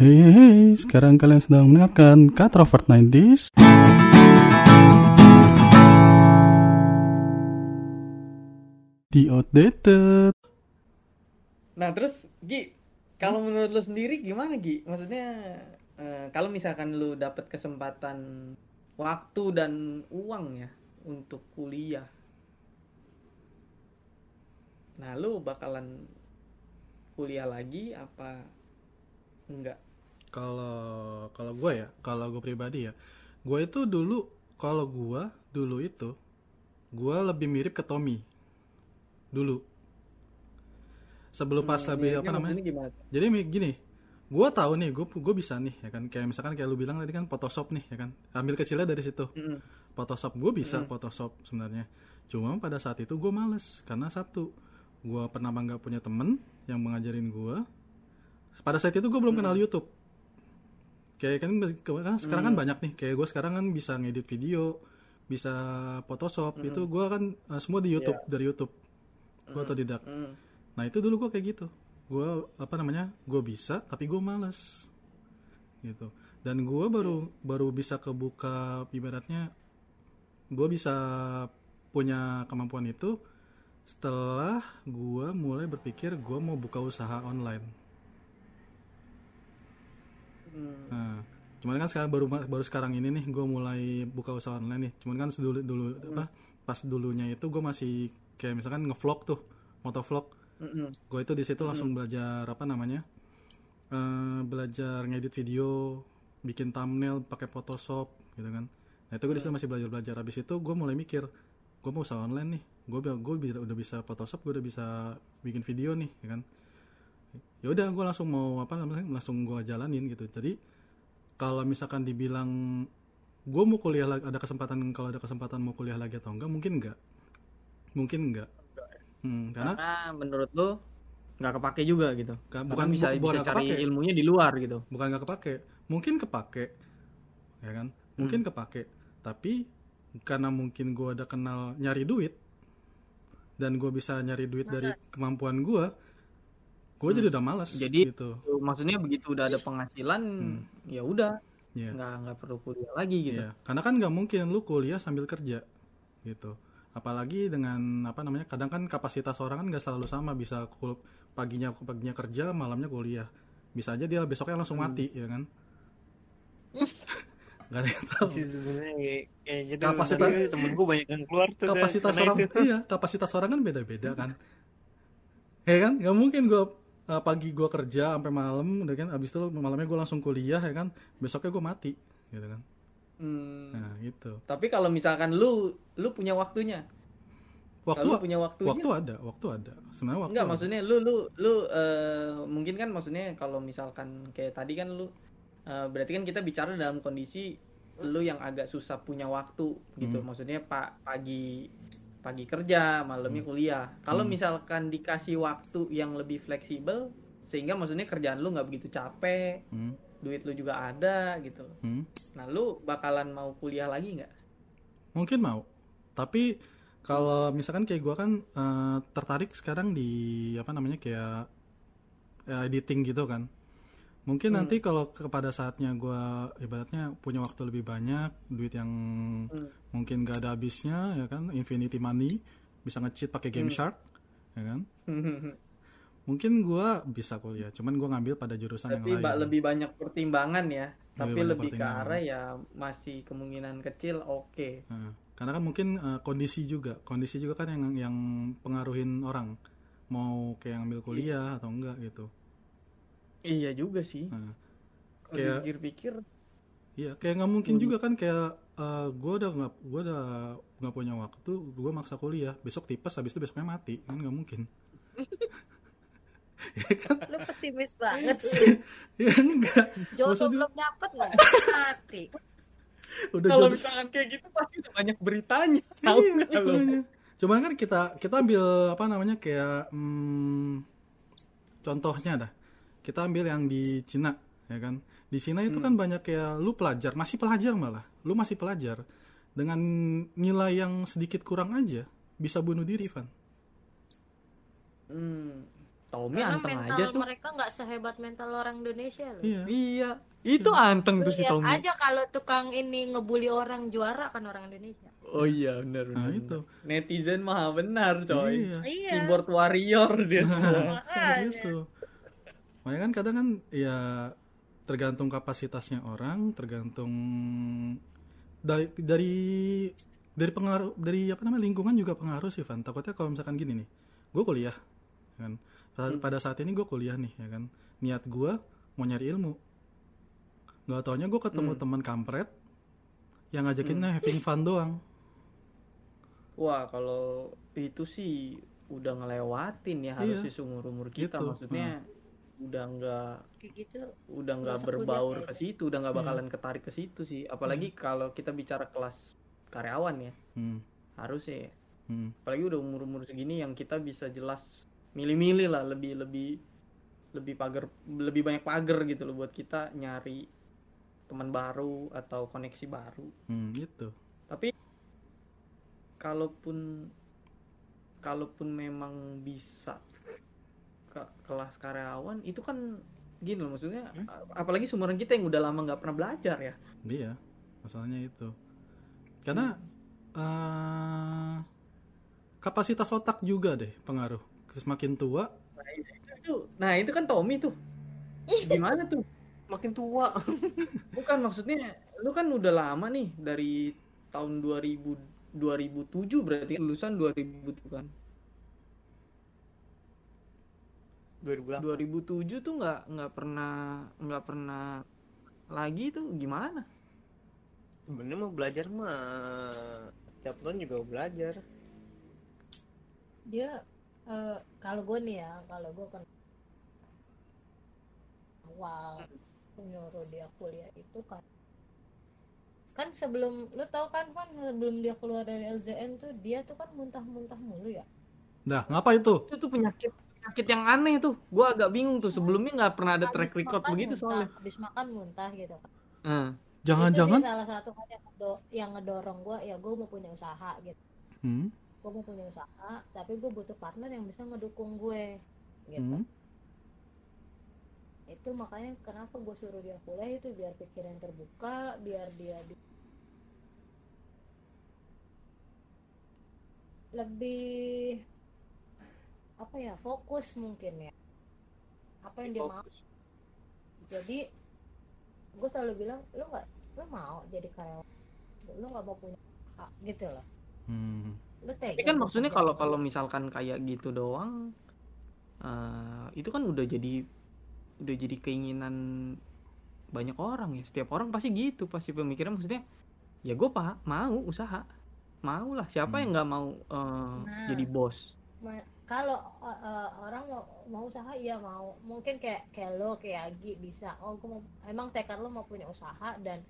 Hey, hey, hey, sekarang kalian sedang mendengarkan Katrovert 90s. The Outdated. Nah terus Gi, kalau menurut lu sendiri gimana Gi? Maksudnya eh, kalau misalkan lu dapat kesempatan waktu dan uang ya untuk kuliah, nah lu bakalan kuliah lagi apa enggak? Kalau kalau gue ya, kalau gue pribadi ya, gue itu dulu kalau gue dulu itu gue lebih mirip ke Tommy dulu. Sebelum pas Hmm, lebih iya, apa namanya? gimana? Jadi gini, gue tahu nih, gue gue bisa nih ya kan, kayak misalkan kayak lu bilang tadi kan Photoshop nih ya kan, ambil kecilnya dari situ. Mm-mm. Photoshop gue bisa Photoshop sebenarnya. Cuma pada saat itu gue males karena satu, gue pernah nggak punya temen yang mengajarin gue. Pada saat itu gue belum kenal YouTube. Kayak kan kan sekarang kan banyak nih, kayak gue sekarang kan bisa ngedit video, bisa Photoshop itu gue kan eh, semua di YouTube dari YouTube. Gue otodidak. Mm. Nah itu dulu gue kayak gitu. Gue apa namanya? Gue bisa tapi gue males gitu. Dan gue baru baru bisa kebuka ibaratnya gue bisa punya kemampuan itu setelah gue mulai berpikir gue mau buka usaha online. Hmm. Nah, cuman kan sekarang baru baru sekarang ini nih gue mulai buka usaha online nih. Cuman kan dulu dulu apa pas dulunya itu gue masih kayak misalkan ngevlog tuh, motovlog. Mm-mm. gue itu di situ langsung belajar apa namanya Eh, belajar ngedit video bikin thumbnail pakai Photoshop gitu kan nah itu gue di situ masih belajar belajar habis itu gue mulai mikir gue mau usaha online nih gue gue udah bisa Photoshop gue udah bisa bikin video nih ya kan ya udah gue langsung mau apa namanya langsung gue jalanin gitu. Jadi kalau misalkan dibilang gue mau kuliah lagi ada kesempatan kalau ada kesempatan mau kuliah lagi atau enggak mungkin enggak. Mungkin enggak. Hmm, karena Karena menurut lu nggak kepake juga gitu. Bahkan bukan- bisa bu- bukan bisa nggak cari kepake. ilmunya di luar gitu. bukan nggak kepake. Mungkin kepake ya kan? Mungkin kepake. Tapi karena mungkin gue ada kenal nyari duit dan gue bisa nyari duit dari kemampuan gue gue jadi udah malas Jadi- gitu. Maksudnya begitu udah ada penghasilan, ya udah Iya. nggak nggak perlu kuliah lagi gitu. Iya, karena kan nggak mungkin lu kuliah sambil kerja gitu. Apalagi dengan apa namanya kadang kan kapasitas orang kan nggak selalu sama bisa kul- paginya paginya kerja malamnya kuliah. Bisa aja dia besoknya langsung mati ya kan? Gak ada yang tahu. Sebenarnya kayak, kayak gitu. Kapasitas- temen gue banyak yang keluar tuh kapasitas orang itu. iya kapasitas orang kan beda-beda kan. Ya kan? Nggak mungkin gue pagi gue kerja sampai malam udah kan abis itu malamnya gue langsung kuliah ya kan besoknya gue mati gitu kan Hmm. nah gitu Tapi kalau misalkan lu lu punya waktunya, waktu kalau lu punya waktunya, waktu ada waktu ada sebenarnya waktu enggak ada. maksudnya lu lu lu eh, mungkin kan maksudnya kalau misalkan kayak tadi kan lu eh, berarti kan kita bicara dalam kondisi lu yang agak susah punya waktu gitu. Hmm. Maksudnya pak pagi pagi kerja, malamnya kuliah. Kalau Hmm. misalkan dikasih waktu yang lebih fleksibel sehingga maksudnya kerjaan lu nggak begitu capek, Hmm, duit lu juga ada gitu. hmm. Nah, lu bakalan mau kuliah lagi nggak? mungkin mau tapi kalau misalkan kayak gue kan eh, tertarik sekarang di apa namanya kayak eh, editing gitu kan mungkin nanti kalau kepada saatnya gue ibaratnya punya waktu lebih banyak duit yang Hmm. Mungkin gak ada habisnya ya kan? Infinity money bisa nge-cheat pakai game shark ya kan? Mungkin gue bisa kuliah cuman gue ngambil pada jurusan Tapi yang lain. ba- lebih banyak pertimbangan ya. Tapi banyak lebih ke arah ya masih kemungkinan kecil oke. Nah, karena kan mungkin eh, kondisi juga, kondisi juga kan yang yang pengaruhin orang. Mau kayak ngambil kuliah atau enggak gitu. Iya juga sih. Nah, kayak- dipikir-pikir iya, kayak nggak mungkin juga kan kayak gue udah nggak gue udah nggak punya waktu, gue maksa kuliah, besok tipes, habis itu besoknya mati, kan nggak mungkin. Lu pesimis banget sih. ya enggak, Jodoh Maksudnya- belum dapet loh. Mati. udah kalau jodoh- misalkan kayak gitu pasti udah banyak beritanya. Tahu Iya, nggak lu? makanya. Cuman kan kita kita ambil apa namanya kayak hmm, contohnya dah. Kita ambil yang di Cina, ya kan? Di Cina itu kan banyak kayak lu pelajar, masih pelajar malah. Lu masih pelajar dengan nilai yang sedikit kurang aja bisa bunuh diri, Van. Hmm. Tommy Karena anteng mental aja tuh mereka nggak sehebat mental orang Indonesia loh. iya iya itu anteng Lu tuh si Tommy aja kalau tukang ini ngebully orang juara kan orang Indonesia. oh iya benar nah benar itu netizen mah benar coy iya Iya. keyboard warrior dia semua Makanya. gitu makanya kan kadang kan ya tergantung kapasitasnya orang tergantung dari dari dari pengaruh dari apa namanya lingkungan juga pengaruh sih Van. Takutnya kalau misalkan gini nih gue kuliah kan? Pada, pada saat ini gue kuliah nih ya kan? Niat gue mau nyari ilmu. Nggak taunya gue ketemu teman kampret yang ngajakinnya having fun doang. Wah kalau itu sih udah ngelewatin ya harusnya Iya. seumur umur kita Gitu, maksudnya udah nggak gitu. udah nggak berbaur ke situ udah nggak Iya. bakalan ketarik ke situ sih apalagi kalau kita bicara kelas karyawan ya hmm. harusnya ya. Hmm. apalagi udah umur umur segini yang kita bisa jelas milih-milih lah lebih lebih lebih pagar lebih banyak pagar gitu loh buat kita nyari teman baru atau koneksi baru Hmm, gitu tapi kalaupun kalaupun memang bisa ke kelas karyawan itu kan gini loh maksudnya a- apalagi seumuran kita yang udah lama nggak pernah belajar ya Iya, masalahnya itu. Karena eh, kapasitas otak juga deh pengaruh. Semakin tua, itu nah itu kan Tommy tuh gimana tuh Makin tua. bukan maksudnya lu kan udah lama nih dari tahun 2000 2007 berarti lulusan 2000 tuh kan 2008. 2007 tuh nggak nggak pernah nggak pernah lagi tuh gimana Sebenarnya mau belajar mah setiap tahun juga belajar. Dia eh, kalau gue nih ya, kalau gue kan awal nyuruh dia kuliah itu kan kan sebelum lu tahu kan kan sebelum dia keluar dari LZN tuh dia tuh kan muntah-muntah mulu ya dah ngapa itu? itu tuh penyakit penyakit yang aneh tuh. Gua agak bingung tuh. Sebelumnya nggak pernah ada track record makan begitu muntah, soalnya. habis makan muntah gitu. Kan Nah, Jangan-jangan? salah satu yang, yang ngedorong gue ya gue mau punya usaha gitu. Hmm, gue mau punya usaha tapi gue butuh partner yang bisa ngedukung gue gitu. Hmm, itu makanya kenapa gue suruh dia kuliah itu biar pikiran terbuka biar dia bi- lebih apa ya fokus mungkin ya. Apa yang dia mau. Jadi gue selalu bilang lu nggak lu mau jadi karyawan? Lu nggak mau punya hak gitu loh. Hmm. lu tega tapi kan maksudnya kalau kalau misalkan kayak gitu doang eh, itu kan udah jadi udah jadi keinginan banyak orang ya. Setiap orang pasti gitu pasti pemikiran. Maksudnya ya gue pak mau usaha. Mau lah. Siapa Hmm. yang nggak mau eh, Nah. jadi bos kalau uh, uh, orang mau mau usaha ya mau. Mungkin kayak kayak lo kayak Agi bisa. Oh gue mau emang tekad lo mau punya usaha dan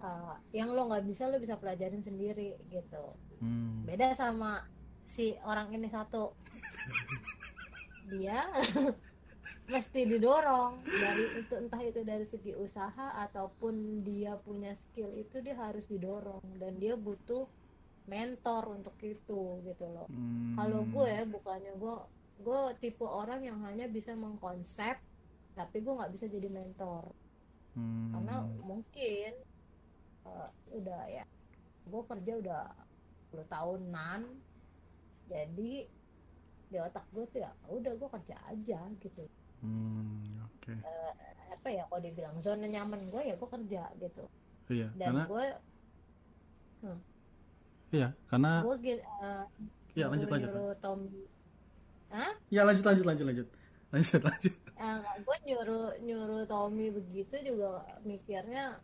uh, yang lo nggak bisa lo bisa pelajarin sendiri gitu. Hmm. beda sama si orang ini satu. Dia mesti didorong dari itu entah itu dari segi usaha ataupun dia punya skill itu dia harus didorong. Dan dia butuh mentor untuk itu gitu loh Hmm. kalau gue bukannya gue gue tipe orang yang hanya bisa mengkonsep tapi gue nggak bisa jadi mentor Hmm. karena mungkin eh, udah ya gue kerja udah 10 tahunan jadi di otak gue tuh ya udah gue kerja aja gitu Hmm, oke. apa ya kalau dibilang zona nyaman gue ya gue kerja gitu Iya, dan karena gue iya, karena gi- eh, Iya, lanjut, lanjut. nyuruh Tommy ya lanjut lanjut lanjut lanjut. Lanjut lanjut. gue nyuruh nyuruh Tommy begitu juga mikirnya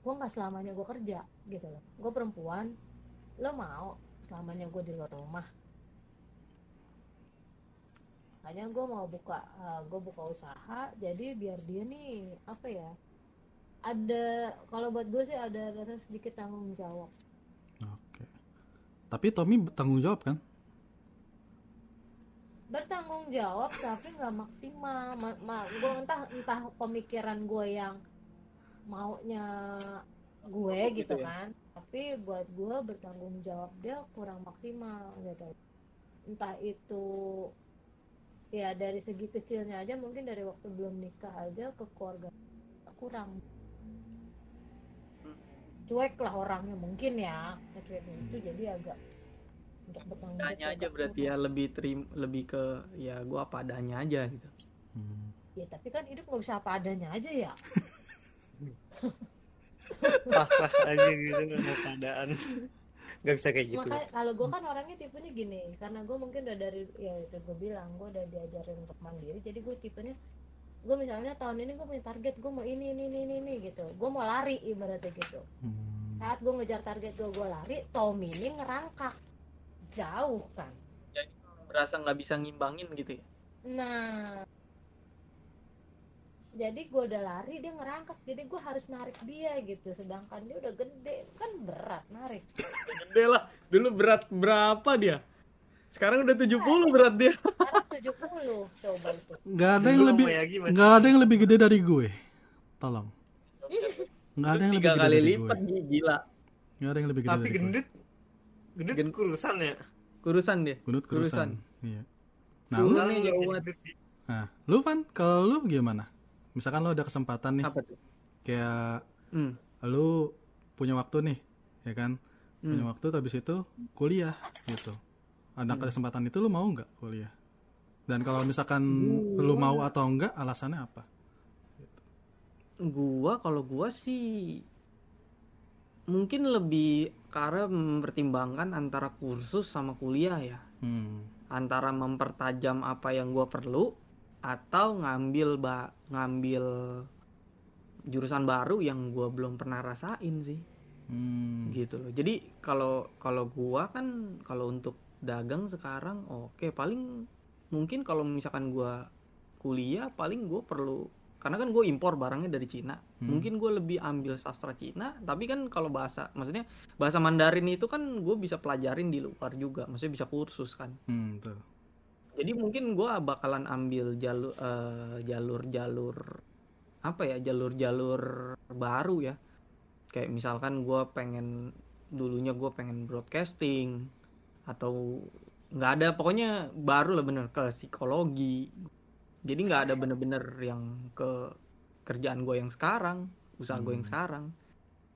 gue nggak selamanya gue kerja gitu loh gue perempuan lo mau selamanya gue di luar rumah makanya gue mau buka gue buka usaha jadi biar dia nih apa ya ada kalau buat gue sih ada rasa sedikit tanggung jawab. Tapi Tommy bertanggung jawab kan? bertanggung jawab tapi nggak maksimal ma, ma, gue entah entah pemikiran gue yang maunya gue gitu, gitu ya? kan tapi buat gue bertanggung jawab dia kurang maksimal gitu entah itu ya dari segi kecilnya aja mungkin dari waktu belum nikah aja ke keluarga kurang cuek lah orangnya mungkin ya. Cueknya itu jadi agak untuk bertanggung jawab adanya aja berarti ya lebih terim lebih ke ya gua apa adanya aja gitu. Hmm. ya tapi kan hidup nggak bisa apa adanya aja ya. Pasrah aja gitu sama keadaan. Nggak bisa kayak gitu. Makanya kalau gue kan orangnya tipenya gini karena gue mungkin udah dari ya itu gue bilang gue udah diajarin untuk mandiri jadi gue tipenya gue misalnya tahun ini gue punya target gue mau ini ini ini ini, gitu. Gue mau lari ibaratnya gitu. Hmm. saat gue ngejar target gue gue lari Tommy ini ngerangkak. Jauh kan? Jadi berasa nggak bisa ngimbangin gitu ya? Nah. Jadi gue udah lari dia ngerangkak. Jadi gue harus narik dia gitu. Sedangkan dia udah gede. Kan berat narik. Gede lah. Dulu berat berapa dia sekarang udah 70 berat dia sekarang 70 coba itu Nggak ada yang lebih masih- nggak ada yang lebih gede dari gue. Tolong. Nggak ada yang lebih gede kali dari gue. lipat Gi. gila Nggak ada yang lebih gede tapi dari gue. gendut gendut Gen- kurusan ya kurusan dia Gendut kurusan. Iya. Nah, lu, nih, jauh gendut banget. nah, lu Van, kalau lu gimana? Misalkan lu ada kesempatan nih, apa tuh kayak hmm. lu punya waktu nih, ya kan? Punya Hmm. waktu, habis itu kuliah gitu. Ada kesempatan itu lu mau nggak kuliah? Dan kalau misalkan lu mau atau enggak, alasannya apa? gua kalau gua sih mungkin lebih karena mempertimbangkan antara kursus sama kuliah ya Hmm. antara mempertajam apa yang gua perlu atau ngambil ba ngambil jurusan baru yang gua belum pernah rasain sih Hmm. gitu loh jadi kalau kalau gua kan kalau untuk dagang sekarang oke paling mungkin kalau misalkan gua kuliah paling gua perlu karena kan gue impor barangnya dari Cina Hmm. mungkin gue lebih ambil sastra Cina tapi kan kalau bahasa maksudnya bahasa Mandarin itu kan gue bisa pelajarin di luar juga maksudnya bisa kursus kan Hmm, betul. jadi mungkin gue bakalan ambil jalur eh, jalur-jalur apa ya jalur-jalur baru ya kayak misalkan gue pengen dulunya gue pengen broadcasting atau nggak ada pokoknya baru lah bener ke psikologi jadi nggak ada bener-bener yang ke kerjaan gue yang sekarang usaha gue yang Hmm. sekarang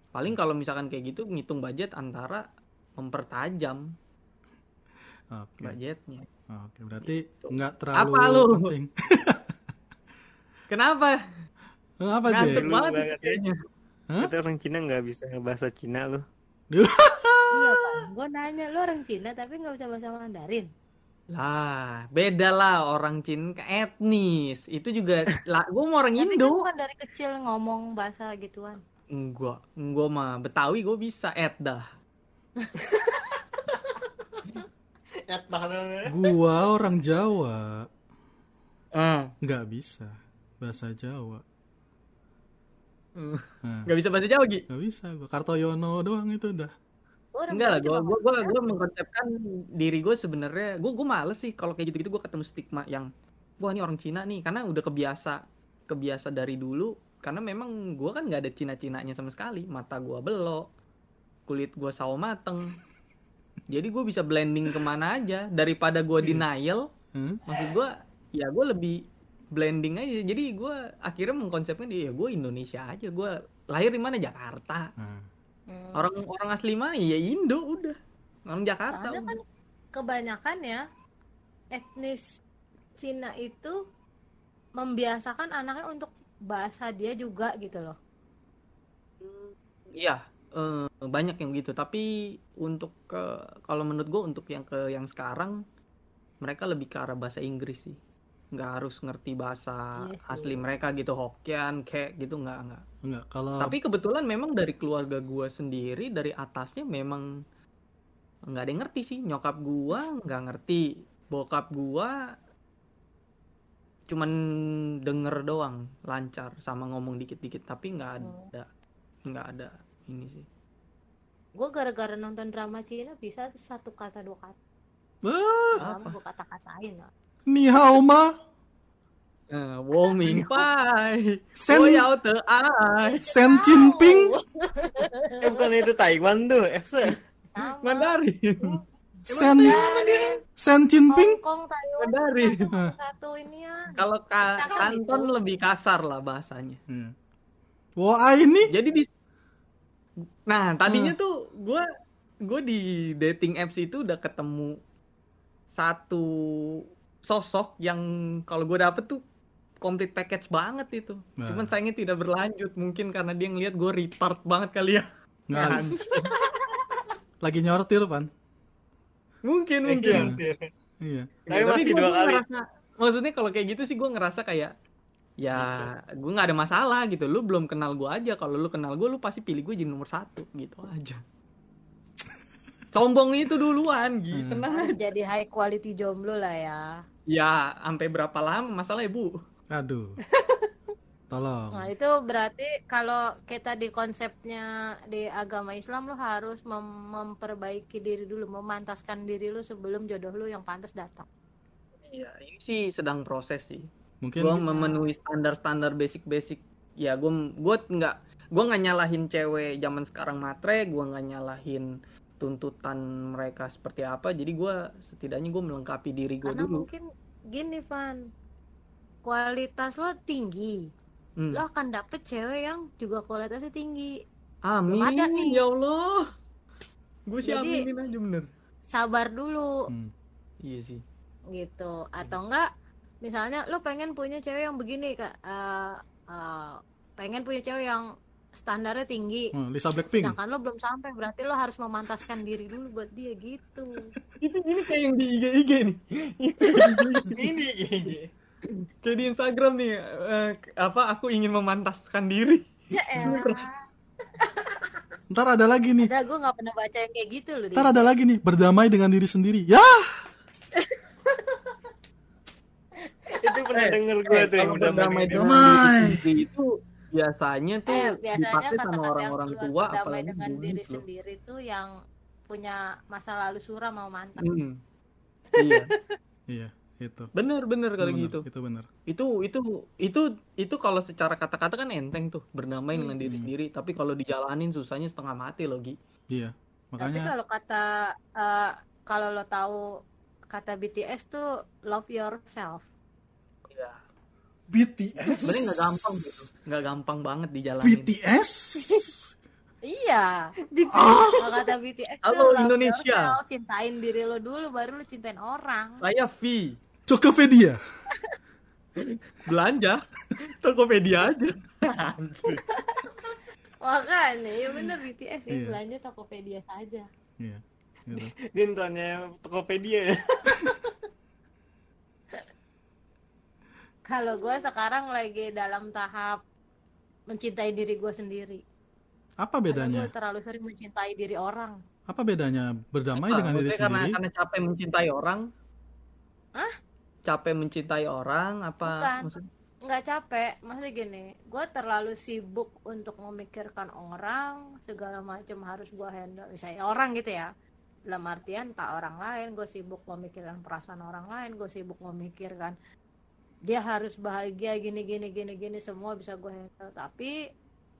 paling kalau misalkan kayak gitu ngitung budget antara mempertajam Oke. budgetnya Oke, berarti Gitu. nggak terlalu Apa lu? penting. kenapa Apa Ngantuk aja? Dulu banget banget ya. kayaknya. Hah? Kita orang Cina nggak bisa bahasa Cina loh. iya kan gue nanya lu orang Cina tapi nggak bisa bahasa Mandarin Lah, beda lah orang Cina ke etnis. Itu juga lah, gue mau orang tapi kan Indo. bukan dari kecil ngomong bahasa gituan Enggak, gue mah Betawi gue bisa et dah. Et bahasa Gua orang Jawa, Ah, nggak bisa bahasa Jawa. Hmm. Nah, nggak bisa bahasa Jawa Gi. nggak bisa. Gua Kartoyono doang itu udah. Gua orang Enggak lah, gue gue gue gue mengkonsepkan diri gue sebenarnya gue gue males sih kalau kayak gitu-gitu gue ketemu stigma yang wah ini orang Cina nih karena udah kebiasa kebiasa dari dulu karena memang gue kan nggak ada Cina-Cinanya sama sekali. Mata gue belok kulit gue sawo mateng. Jadi gue bisa blending ke mana aja. Daripada gue denial Hmm? maksud gue ya gue lebih blending aja. Jadi gue akhirnya mengkonsepkan ya gue Indonesia aja gue lahir di mana? Jakarta. Nah, Hmm. orang orang asli mana? Ya Indo udah. Orang Jakarta Soalnya kan kebanyakan ya etnis Cina itu membiasakan anaknya untuk bahasa dia juga gitu loh. iya eh, banyak yang gitu. Tapi untuk ke kalau menurut gue untuk yang ke yang sekarang mereka lebih ke arah bahasa Inggris sih nggak harus ngerti bahasa Iya sih. asli mereka gitu Hokkien kayak gitu nggak nggak. Enggak kalau tapi kebetulan memang dari keluarga gua sendiri dari atasnya memang nggak ada yang ngerti sih. Nyokap gua nggak ngerti. Bokap gua cuman denger doang lancar sama ngomong dikit-dikit. Tapi nggak ada nggak ada ini sih. Gue gara-gara nonton drama Cina bisa satu kata dua kata. Lama gue kata-katain ni hao ma, Eh, warming pai sen oh ya te ai sen jinping. Eh, bukan itu Taiwan tuh, FC. Sama. Mandarin Sen Dari Sen Jinping Hong Kong, Taiwan, Dari. satu, satu ini ya. Kalau ka- Cakep kanton lebih kasar lah bahasanya. Hmm. Wah ini Jadi di Nah, tadinya tuh gue gue di dating apps itu udah ketemu satu sosok yang kalau gue dapet tuh complete package banget itu. Nah. Cuman sayangnya tidak berlanjut mungkin karena dia ngeliat gue retard banget kali ya. nggak Anjing. lagi nyortir pan. mungkin mungkin. Iya. Tapi Ya, masih dua kali. ngerasa- maksudnya kalau kayak gitu sih gue ngerasa kayak ya gue nggak ada masalah gitu. Lu belum kenal gue aja. Kalau lu kenal gue, lu pasti pilih gue jadi nomor satu gitu aja. Sombong itu duluan, gitu. Hmm. Tenang Harus jadi high quality jomblo lah ya. Ya, sampai berapa lama masalah Bu? Aduh. Tolong. Nah itu berarti kalau kita di konsepnya di agama Islam lo harus mem- memperbaiki diri dulu, memantaskan diri lu sebelum jodoh lu yang pantas datang. Iya, ini sih sedang proses sih. Mungkin Gue memenuhi standar-standar basic-basic. Ya, gue gue nggak gue nggak nyalahin cewek zaman sekarang matre, gue nggak nyalahin tuntutan mereka seperti apa. Jadi gue setidaknya gue melengkapi diri gue dulu. mungkin gini Van, kualitas lo tinggi, Hmm. lo akan dapet cewek yang juga kualitasnya tinggi. Amin, belum ada nih. ya Allah. Gue sih Jadi- aminin aja bener. Sabar dulu Hmm. Iya sih. gitu. Atau enggak misalnya lo pengen punya cewek yang begini kak, eh, eh, pengen punya cewek yang standarnya tinggi. Hmm, Lisa Blackpink. Sedangkan lo belum sampai, berarti lo harus memantaskan diri dulu buat dia gitu. Ini ini kayak yang di IG IG nih. Ini gini. kayak di Instagram nih eh, apa aku ingin memantaskan diri. Ya elah. Ntar ada lagi nih. Ada gue nggak pernah baca yang kayak gitu loh. Ntar ada lagi nih. Berdamai dengan diri sendiri. Ya. Itu pernah Eh, denger gue Eh, tuh yang berdamai dengan diri sendiri itu biasanya tuh Eh, biasanya dipakai sama orang-orang tua apalagi dengan diri loh. sendiri tuh yang punya masa lalu suram mau mantan. Hmm. iya, Iya. Itu. bener bener kalau Bener, gitu. Itu bener. Itu itu itu itu kalau secara kata-kata kan enteng tuh berdamai dengan diri Hmm. sendiri. Tapi kalau dijalanin susahnya setengah mati loh Gi. Iya. Tapi Makanya kalau kata eh, kalau lo tahu kata BTS tuh love yourself. BTS. Sebenarnya nggak gampang gitu, nggak gampang banget dijalanin. BTS. Iya. Kalau kata BTS Halo, Indonesia. yourself, cintain diri lo dulu baru lo cintain orang. Saya V Tokopedia. belanja Tokopedia aja. Makanya, ya bener BTS ya belanja Tokopedia saja. Iya. Gitu. Dintonnya Tokopedia ya. Kalau gue sekarang lagi dalam tahap mencintai diri gue sendiri. Apa bedanya? gue terlalu sering mencintai diri orang. Apa bedanya berdamai Apa? dengan diri karena sendiri? karena capek mencintai orang. Hah? Capek mencintai orang apa Bukan. maksudnya? Nggak capek, maksudnya gini, gue terlalu sibuk untuk memikirkan orang, segala macam harus gue handle. Misalnya orang gitu ya, dalam artian tak orang lain, gue sibuk memikirkan perasaan orang lain, gue sibuk memikirkan dia harus bahagia gini gini gini gini semua bisa gue handle. Tapi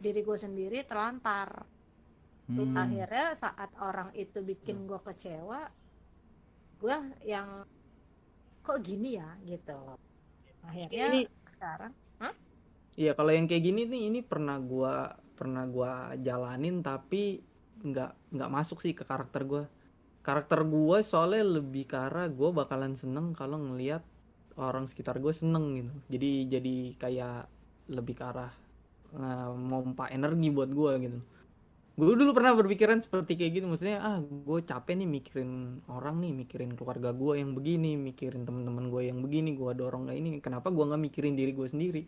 diri gue sendiri terlantar. Hmm. akhirnya saat orang itu bikin gue kecewa gue yang kok gini ya gitu akhirnya Ini- sekarang Iya, kalau yang kayak gini nih ini pernah gua pernah gua jalanin tapi nggak nggak masuk sih ke karakter gua. Karakter gua soalnya lebih ke arah gua bakalan seneng kalau ngelihat orang sekitar gue seneng gitu. Jadi jadi kayak lebih ke arah mompa energi buat gua gitu. Gue dulu pernah berpikiran seperti kayak gitu, maksudnya ah gue capek nih mikirin orang nih, mikirin keluarga gua yang begini, mikirin teman-teman gue yang begini, gua dorong kayak ini, kenapa gua nggak mikirin diri gue sendiri?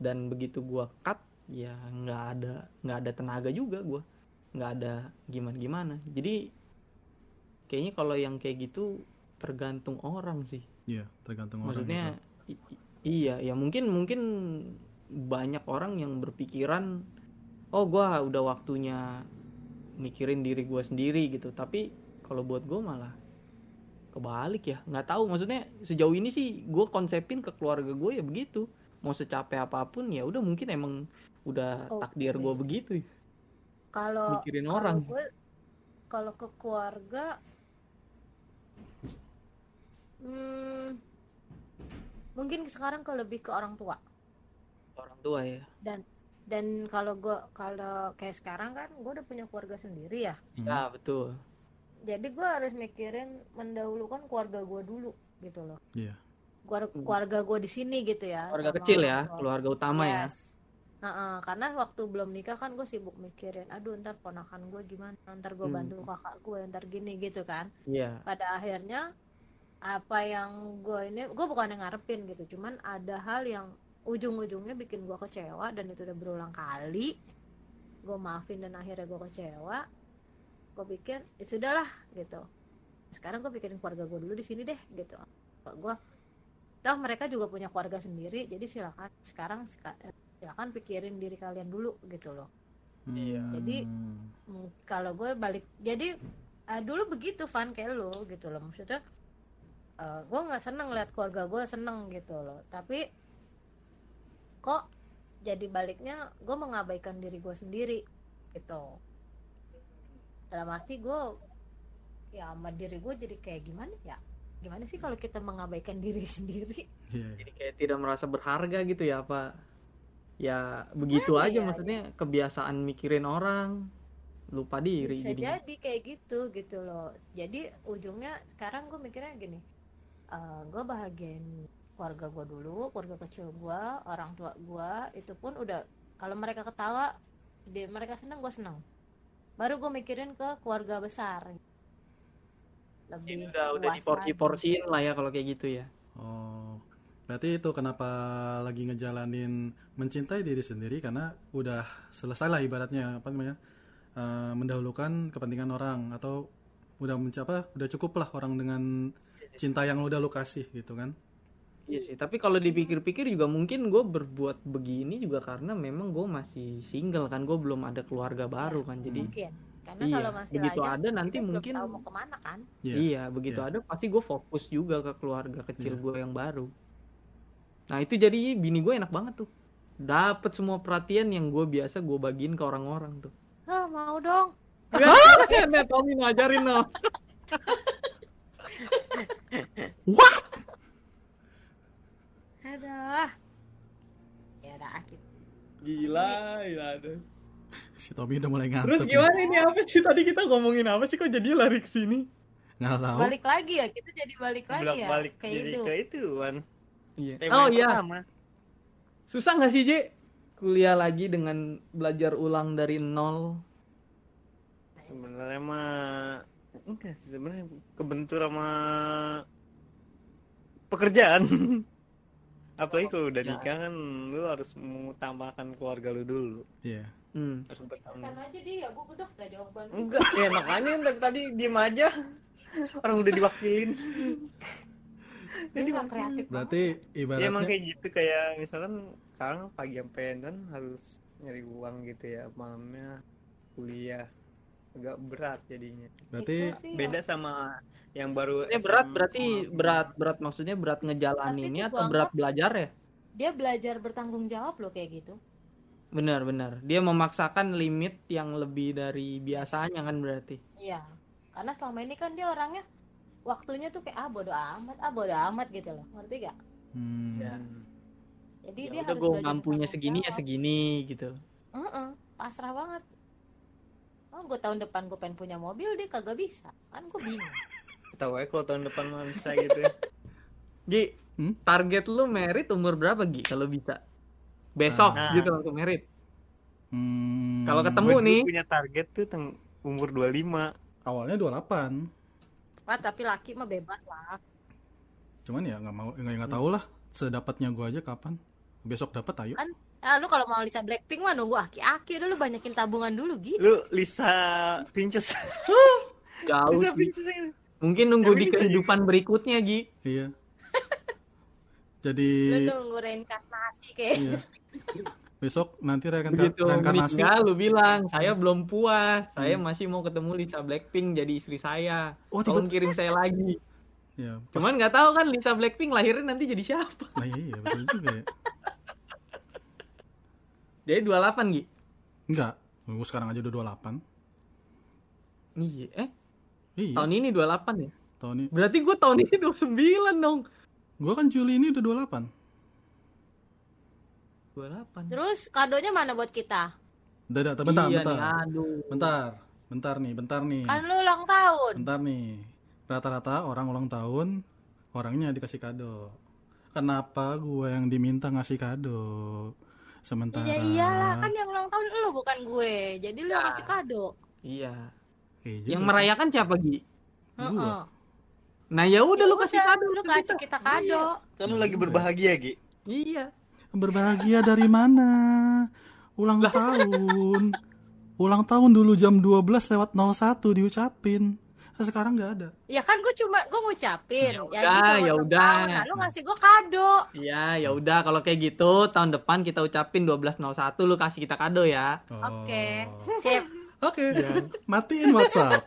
dan begitu gua cut ya nggak ada nggak ada tenaga juga gua nggak ada gimana gimana jadi kayaknya kalau yang kayak gitu tergantung orang sih Iya, tergantung orang. maksudnya juga. i- i- iya ya mungkin mungkin banyak orang yang berpikiran oh gua udah waktunya mikirin diri gua sendiri gitu tapi kalau buat gua malah kebalik ya nggak tahu maksudnya sejauh ini sih gua konsepin ke keluarga gue ya begitu mau secapek apa pun ya udah mungkin emang udah Oke. takdir gua begitu ya. kalau mikirin orang gue kalau ke keluarga Hmm, mungkin sekarang ke lebih ke orang tua. Orang tua ya. Dan kalau gue kalau kayak sekarang kan gue udah punya keluarga sendiri ya. Hmm. Ya, betul. Jadi gue harus mikirin mendahulukan keluarga gue dulu gitu loh. Iya. Keluarga, keluarga gue di sini gitu ya. Keluarga kecil ya, tua. keluarga utama ya. Yes. Heeh, karena waktu belum nikah kan gue sibuk mikirin, aduh ntar ponakan gue gimana, ntar gue Hmm. bantu kakak gue, ntar gini gitu kan. Iya. Pada akhirnya apa yang gue ini, gue bukan yang ngarepin gitu, cuman ada hal yang ujung-ujungnya bikin gue kecewa dan itu udah berulang kali. Gue maafin dan akhirnya gue kecewa. Gue pikir, ya sudahlah gitu. Sekarang gue pikirin keluarga gue dulu di sini deh gitu. Gue, toh mereka juga punya keluarga sendiri, jadi silakan sekarang seka- silakan pikirin diri kalian dulu gitu loh. Iya. Jadi, kalau gue balik jadi eh, dulu begitu Van kayak lo gitu loh maksudnya eh, gue nggak seneng lihat keluarga gue seneng gitu loh tapi kok jadi baliknya gue mengabaikan diri gue sendiri gitu dalam arti gue ya sama diri gue jadi kayak gimana ya gimana sih kalau kita mengabaikan diri sendiri Iya. iya. Jadi kayak tidak merasa berharga gitu ya, Pak. Ya, begitu Apa aja ya? maksudnya kebiasaan mikirin orang, lupa diri bisa jadi. jadi kayak gitu gitu loh jadi ujungnya sekarang gue mikirnya gini gue bahagiain keluarga gue dulu keluarga kecil gue orang tua gue itu pun udah kalau mereka ketawa dia mereka senang gue senang baru gue mikirin ke keluarga besar. Lebih Ini udah udah luas diporsi-porsiin lah ya kalau kayak gitu ya. Oh, berarti itu kenapa lagi ngejalanin mencintai diri sendiri? Karena udah selesai lah ibaratnya apa namanya eh, mendahulukan kepentingan orang atau udah mencapai udah cukup lah orang dengan cinta yang udah lu kasih gitu kan? Iya sih, tapi kalau dipikir-pikir juga mungkin gue berbuat begini juga karena memang gue masih single kan, gue belum ada keluarga baru kan, jadi mungkin karena Iya, kalau masih begitu lajang, ada nanti mungkin- tahu mau ke mana kan Iya. iya begitu Iya. ada pasti gue fokus juga ke keluarga kecil Iya. gue yang baru. Nah itu jadi bini gue enak banget tuh, dapet semua perhatian yang gue biasa gue bagiin ke orang-orang tuh. ah mau dong Nih Tommy ngajarin no. ada ya udah kita Gila, gila aduh. Si Tommy udah mulai Terus ngantuk. nih. gimana ini apa sih tadi kita ngomongin apa sih kok jadi lari ke sini? Nggak tahu. balik lagi ya kita jadi balik lagi Bolak ya balik kayak jadi itu ke itu kan. Iya. Tema Oh iya, pertama. susah nggak sih J kuliah lagi dengan belajar ulang dari nol? Sebenarnya mah enggak sih sebenarnya kebentur sama pekerjaan. Apalagi kalau udah nikah kan lu harus mengutamakan keluarga lu dulu. Iya. Hmm. Harus bertanggung kan aja dia gue udah udah jawaban Enggak, ya makanya dari tadi diem aja. Orang udah diwakilin. nggak kreatif Berarti Ya emang ibaratnya kayak gitu kayak misalkan sekarang pagi sampai kan harus nyari uang gitu ya malamnya kuliah agak berat jadinya. berarti Beda sama yang baru Ini berat berarti berat berat maksudnya berat ngejalaninnya atau berat belajar ya? dia belajar bertanggung jawab loh kayak gitu Benar benar. Dia memaksakan limit yang lebih dari biasanya kan berarti. iya karena selama ini kan dia orangnya waktunya tuh kayak ah bodo amat ah bodo amat gitu loh ngerti gak hmm, jadi Ya dia udah harus gue mampunya segini ya segini gitu. Heeh, pasrah banget oh gue tahun depan gue pengen punya mobil dia kagak bisa kan gue bingung Tahu ya kalau tahun depan mah bisa gitu. ya. Gi, Hmm? target lu merit umur berapa Gi kalau bisa? Besok Nah. gitu langsung merit. hmm, Kalau ketemu Gua dulu nih, punya target tuh teng umur 25. awalnya 28 Wah, tapi laki mah bebas lah cuman ya nggak mau nggak nggak tahu lah sedapatnya gua aja kapan besok dapat ayo Kan Ah, lu kalau mau Lisa Blackpink mah nunggu aki-aki dulu banyakin tabungan dulu gitu. Lu Lisa Princess. jauh Lisa. Princess. Mungkin nunggu Tapi di kehidupan berikutnya Gi. iya jadi Lu nunggu reinkarnasi kayak. iya besok nanti reinkarn- Begitu reinkarnasi menikah lu bilang, saya belum puas, saya masih mau ketemu Lisa Blackpink jadi istri saya. Oh, Tolong kirim saya lagi. ya pas- Cuman nggak tahu kan Lisa Blackpink lahirnya nanti jadi siapa? nah iya, iya betul juga ya Dia 28 Gi. enggak gua sekarang aja udah 28 Iya, eh iya tahun ini 28 ya? tahun ini Berarti gue tahun ini 29 dong. gue kan Juli ini udah 28 28. Terus kadonya mana buat kita? Udah, bentar, iya bentar. nih, aduh. Bentar, bentar nih, bentar nih. Kan lu ulang tahun. Bentar nih. Rata-rata orang ulang tahun, orangnya dikasih kado. Kenapa gue yang diminta ngasih kado? Sementara Iya iyalah kan yang ulang tahun lu bukan gue. Jadi lu yang kasih kado. Iya. Iya Yang sih. merayakan siapa, Gi? Heeh. Nah, ya udah Ya lu kasih kado lu kasih kita. kita kado. Kan lu lagi berbahagia, Gi. Iya. Berbahagia dari mana? Ulang tahun. Ulang tahun dulu jam 12 lewat 01 diucapin. Nah, sekarang nggak ada. Ya kan gue cuma gue ngucapin. Ya Ya, udah, ya udah. tahun. Nah, lu ngasih gue kado. Iya, ya udah kalau kayak gitu tahun depan kita ucapin 1201 lu kasih kita kado ya. Oke. Oh. Sip. Oke. Matiin WhatsApp.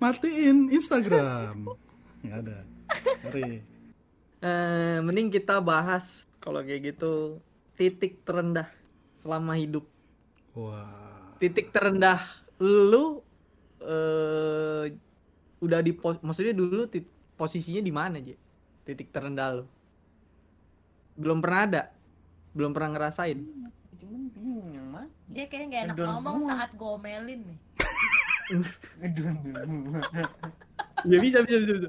Matiin Instagram. Nggak ada. Sorry. Eh, mending kita bahas kalau kayak gitu titik terendah selama hidup. Wah. Titik terendah lu eh udah di pos maksudnya dulu tit- posisinya di mana aja? Titik terendah lu. Belum pernah ada. Belum pernah ngerasain. Cuman bingung yang mana? Dia kayaknya gak enak Ngedon ngomong semua. saat gomelin nih. Ya bisa bisa bisa. bisa.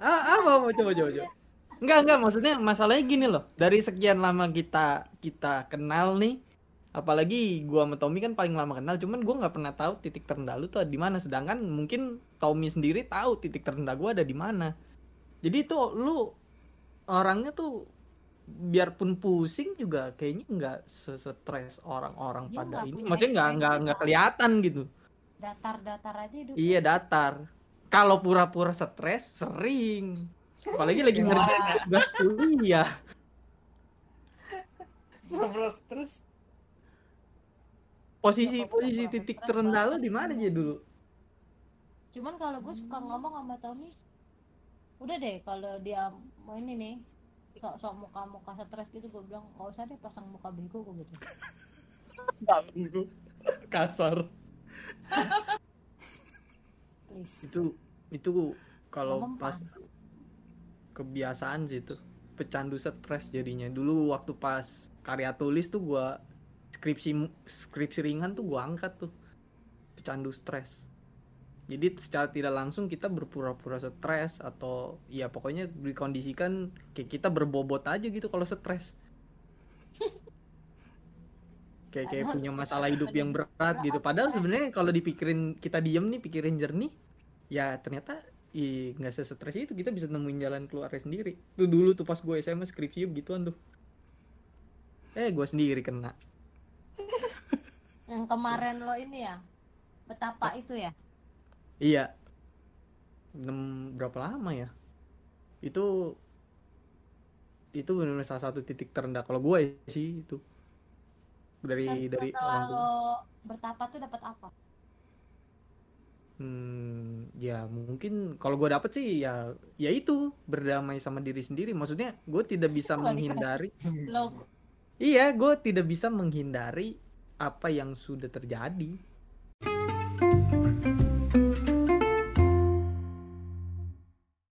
Ah, apa, apa coba coba coba. Enggak enggak maksudnya masalahnya gini loh. Dari sekian lama kita kita kenal nih, apalagi gua sama Tommy kan paling lama kenal, cuman gua nggak pernah tahu titik terendah lu tuh ada di mana. Sedangkan mungkin Tommy sendiri tahu titik terendah gua ada di mana. Jadi tuh lu orangnya tuh biarpun pusing juga kayaknya nggak sesetres orang-orang Dia pada ini. Maksudnya nggak nggak nggak kelihatan gitu. Datar-datar aja hidup. Iya datar. Kalau pura-pura stres sering. Apalagi lagi ngerjain tugas kuliah. Ngobrol terus. Posisi posisi titik terendah lo di mana aja dulu? Cuman kalau gue suka ngomong sama Tommy, udah deh kalau dia mau ini nih, sok-sok muka-muka stres gitu gue bilang nggak usah deh pasang muka bego gue gitu. Kasar. Please. Itu itu kalau pas kebiasaan sih itu pecandu stres jadinya. Dulu waktu pas karya tulis tuh gua skripsi skripsi ringan tuh gua angkat tuh pecandu stres. Jadi secara tidak langsung kita berpura-pura stres atau ya pokoknya dikondisikan kayak kita berbobot aja gitu kalau stres. kayak kayak punya masalah hidup yang berat gitu. Padahal sebenarnya kalau dipikirin kita diem nih pikirin jernih, ya ternyata ih nggak sesetres itu kita bisa nemuin jalan keluarnya sendiri. Tuh dulu tuh pas gue SMA skripsi gituan tuh. Eh gue sendiri kena. Yang kemarin lo ini ya, betapa itu ya. Iya. Nem, berapa lama ya? Itu itu benar salah satu titik terendah kalau gue sih itu dari Set- dari Setelah lo bertapa tuh dapat apa? Hmm, ya mungkin kalau gue dapet sih ya ya itu berdamai sama diri sendiri. Maksudnya gue tidak bisa menghindari. Iya, gue tidak bisa menghindari apa yang sudah terjadi.